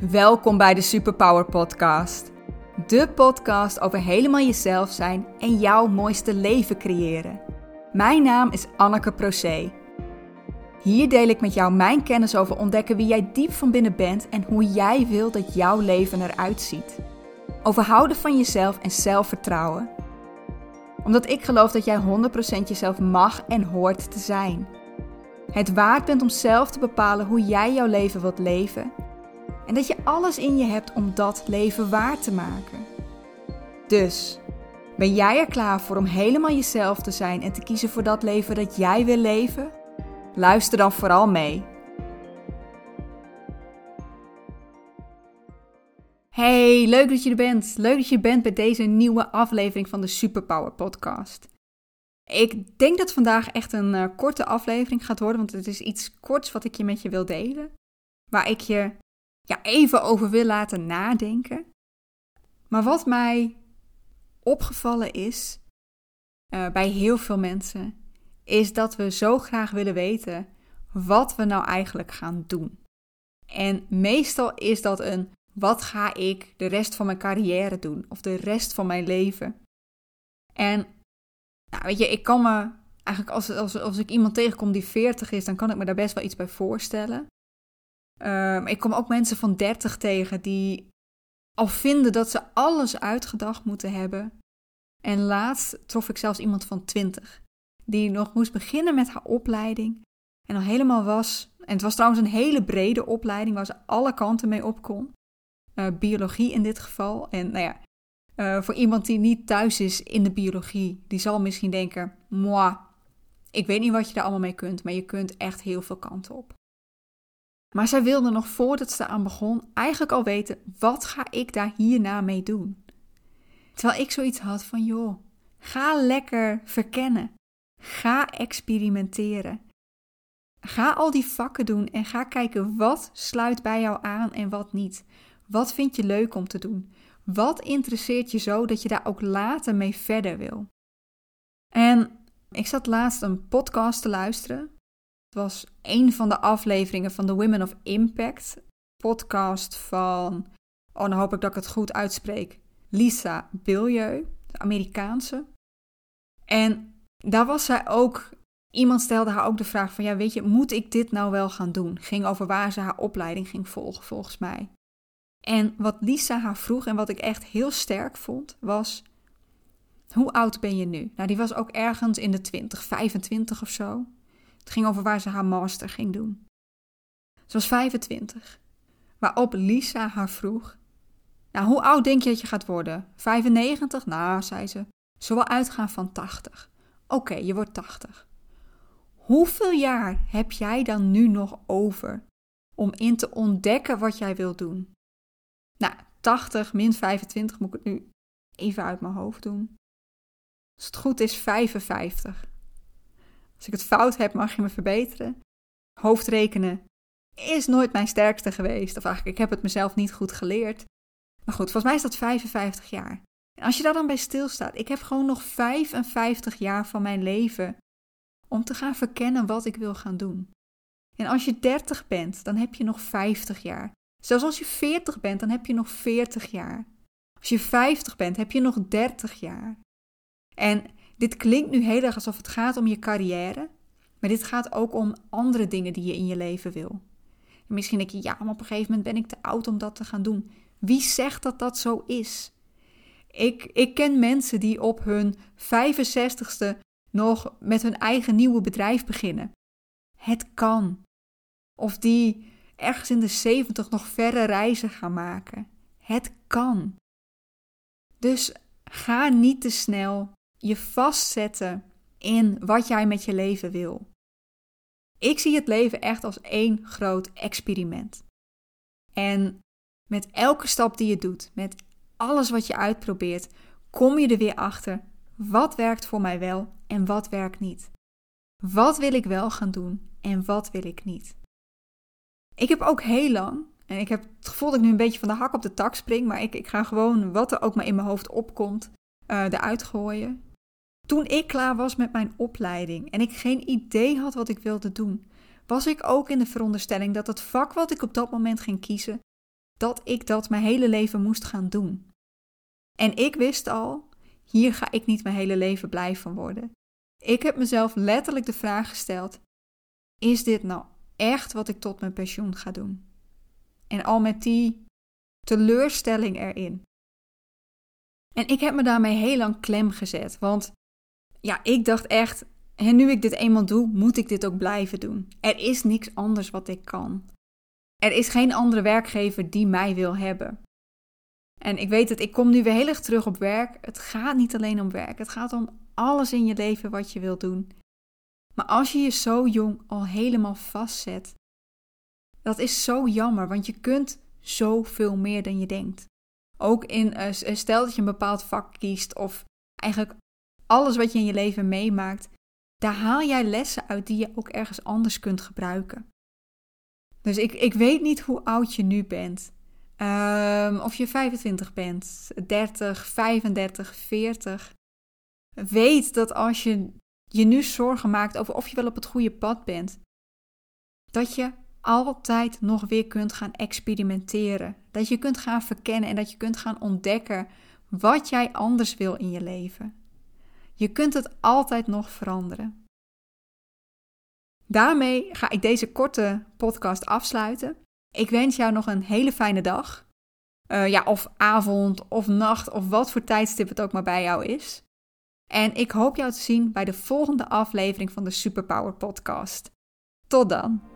Welkom bij de Superpower Podcast. De podcast over helemaal jezelf zijn en jouw mooiste leven creëren. Mijn naam is Anneke Procé. Hier deel ik met jou mijn kennis over ontdekken wie jij diep van binnen bent en hoe jij wil dat jouw leven eruit ziet. Over houden van jezelf en zelfvertrouwen. Omdat ik geloof dat jij 100% jezelf mag en hoort te zijn. Het waard bent om zelf te bepalen hoe jij jouw leven wilt leven en dat je alles in je hebt om dat leven waar te maken. Dus, ben jij er klaar voor om helemaal jezelf te zijn en te kiezen voor dat leven dat jij wil leven? Luister dan vooral mee. Hey, leuk dat je er bent. Leuk dat je bent bij deze nieuwe aflevering van de Superpower Podcast. Ik denk dat vandaag echt een uh, korte aflevering gaat worden, want het is iets korts wat ik je met je wil delen. Waar ik je ja, even over wil laten nadenken. Maar wat mij opgevallen is uh, bij heel veel mensen, is dat we zo graag willen weten wat we nou eigenlijk gaan doen. En meestal is dat een wat ga ik de rest van mijn carrière doen of de rest van mijn leven. En nou, weet je, ik kan me eigenlijk als, als, als ik iemand tegenkom die 40 is, dan kan ik me daar best wel iets bij voorstellen. Um, ik kom ook mensen van 30 tegen die al vinden dat ze alles uitgedacht moeten hebben. En laatst trof ik zelfs iemand van 20 die nog moest beginnen met haar opleiding en al helemaal was. En het was trouwens een hele brede opleiding waar ze alle kanten mee op kon. Uh, biologie in dit geval. En nou ja, uh, voor iemand die niet thuis is in de biologie, die zal misschien denken: moi, ik weet niet wat je daar allemaal mee kunt, maar je kunt echt heel veel kanten op. Maar zij wilde nog voordat ze aan begon eigenlijk al weten: wat ga ik daar hierna mee doen? Terwijl ik zoiets had van: joh, ga lekker verkennen. Ga experimenteren. Ga al die vakken doen en ga kijken wat sluit bij jou aan en wat niet. Wat vind je leuk om te doen? Wat interesseert je zo dat je daar ook later mee verder wil? En ik zat laatst een podcast te luisteren het was een van de afleveringen van de Women of Impact podcast van, oh dan hoop ik dat ik het goed uitspreek, Lisa Bilieu, de Amerikaanse. En daar was zij ook, iemand stelde haar ook de vraag van, ja weet je, moet ik dit nou wel gaan doen? Ging over waar ze haar opleiding ging volgen volgens mij. En wat Lisa haar vroeg en wat ik echt heel sterk vond, was, hoe oud ben je nu? Nou, die was ook ergens in de 20, 25 of zo. Het ging over waar ze haar master ging doen. Ze was 25. Waarop Lisa haar vroeg: Nou, hoe oud denk je dat je gaat worden? 95? Nou, zei ze. Zullen we uitgaan van 80? Oké, je wordt 80. Hoeveel jaar heb jij dan nu nog over om in te ontdekken wat jij wilt doen? Nou, 80 min 25 moet ik het nu even uit mijn hoofd doen. Als het goed is, 55. Als ik het fout heb, mag je me verbeteren. Hoofdrekenen is nooit mijn sterkste geweest. Of eigenlijk, ik heb het mezelf niet goed geleerd. Maar goed, volgens mij is dat 55 jaar. En als je daar dan bij stilstaat, ik heb gewoon nog 55 jaar van mijn leven om te gaan verkennen wat ik wil gaan doen. En als je 30 bent, dan heb je nog 50 jaar. Zelfs als je 40 bent, dan heb je nog 40 jaar. Als je 50 bent, heb je nog 30 jaar. En dit klinkt nu heel erg alsof het gaat om je carrière, maar dit gaat ook om andere dingen die je in je leven wil. En misschien denk je, ja, maar op een gegeven moment ben ik te oud om dat te gaan doen. Wie zegt dat dat zo is? Ik, ik ken mensen die op hun 65ste nog met hun eigen nieuwe bedrijf beginnen. Het kan. Of die ergens in de 70 nog verre reizen gaan maken. Het kan. Dus ga niet te snel je vastzetten in wat jij met je leven wil. Ik zie het leven echt als één groot experiment. En met elke stap die je doet, met alles wat je uitprobeert, kom je er weer achter wat werkt voor mij wel en wat werkt niet. Wat wil ik wel gaan doen en wat wil ik niet? Ik heb ook heel lang, en ik heb het gevoel dat ik nu een beetje van de hak op de tak spring, maar ik, ik ga gewoon wat er ook maar in mijn hoofd opkomt, uh, eruit gooien. Toen ik klaar was met mijn opleiding en ik geen idee had wat ik wilde doen, was ik ook in de veronderstelling dat het vak wat ik op dat moment ging kiezen dat ik dat mijn hele leven moest gaan doen. En ik wist al, hier ga ik niet mijn hele leven blij van worden. Ik heb mezelf letterlijk de vraag gesteld: is dit nou echt wat ik tot mijn pensioen ga doen? En al met die teleurstelling erin. En ik heb me daarmee heel lang klem gezet, want ja, ik dacht echt, en nu ik dit eenmaal doe, moet ik dit ook blijven doen. Er is niks anders wat ik kan. Er is geen andere werkgever die mij wil hebben. En ik weet het, ik kom nu weer heel erg terug op werk. Het gaat niet alleen om werk, het gaat om alles in je leven wat je wilt doen. Maar als je je zo jong al helemaal vastzet, dat is zo jammer, want je kunt zoveel meer dan je denkt. Ook in, uh, stel dat je een bepaald vak kiest of eigenlijk alles wat je in je leven meemaakt, daar haal jij lessen uit die je ook ergens anders kunt gebruiken. Dus ik, ik weet niet hoe oud je nu bent. Um, of je 25 bent, 30, 35, 40. Weet dat als je je nu zorgen maakt over of je wel op het goede pad bent, dat je altijd nog weer kunt gaan experimenteren. Dat je kunt gaan verkennen en dat je kunt gaan ontdekken wat jij anders wil in je leven. Je kunt het altijd nog veranderen. Daarmee ga ik deze korte podcast afsluiten. Ik wens jou nog een hele fijne dag. Uh, ja, of avond of nacht of wat voor tijdstip het ook maar bij jou is. En ik hoop jou te zien bij de volgende aflevering van de Superpower Podcast. Tot dan!